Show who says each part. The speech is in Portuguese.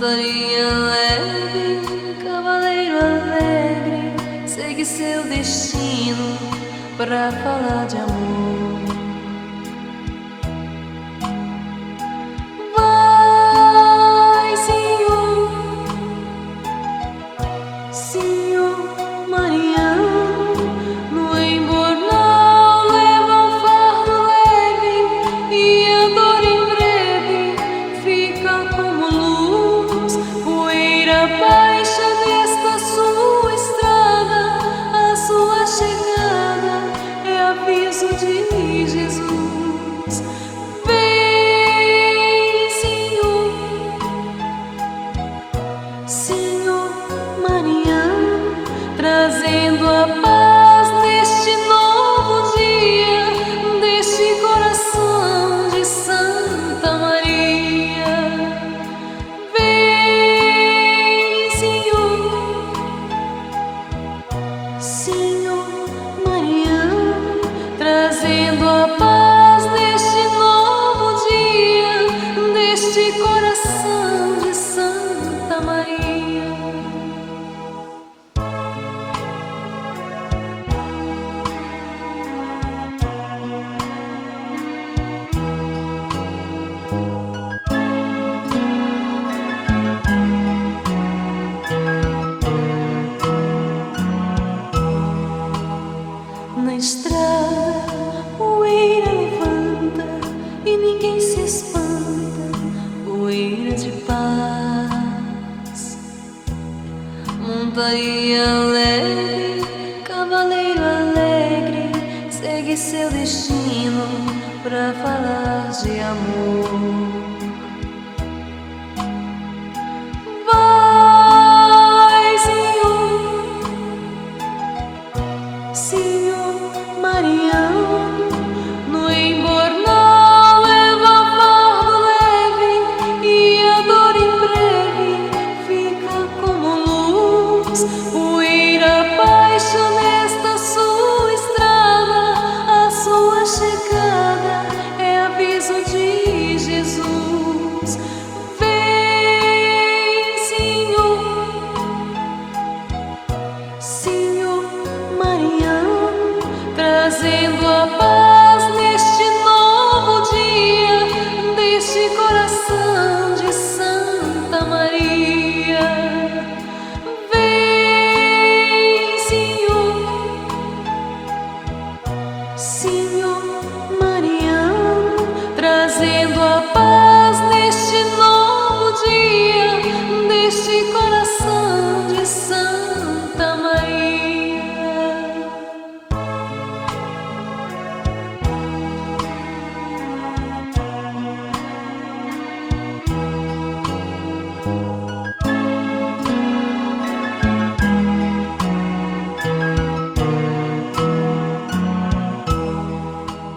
Speaker 1: Maria leve, cavaleiro alegre, segue seu destino para falar de amor. Aviso de espanta, poeira de paz. Montaria leve, cavaleiro alegre, segue seu destino pra falar de amor. Luz, poeira baixa nesta sua estrada, a sua chegada é aviso de Jesus. Vem, Senhor. Senhor Maria, trazendo a paz fazendo a paz.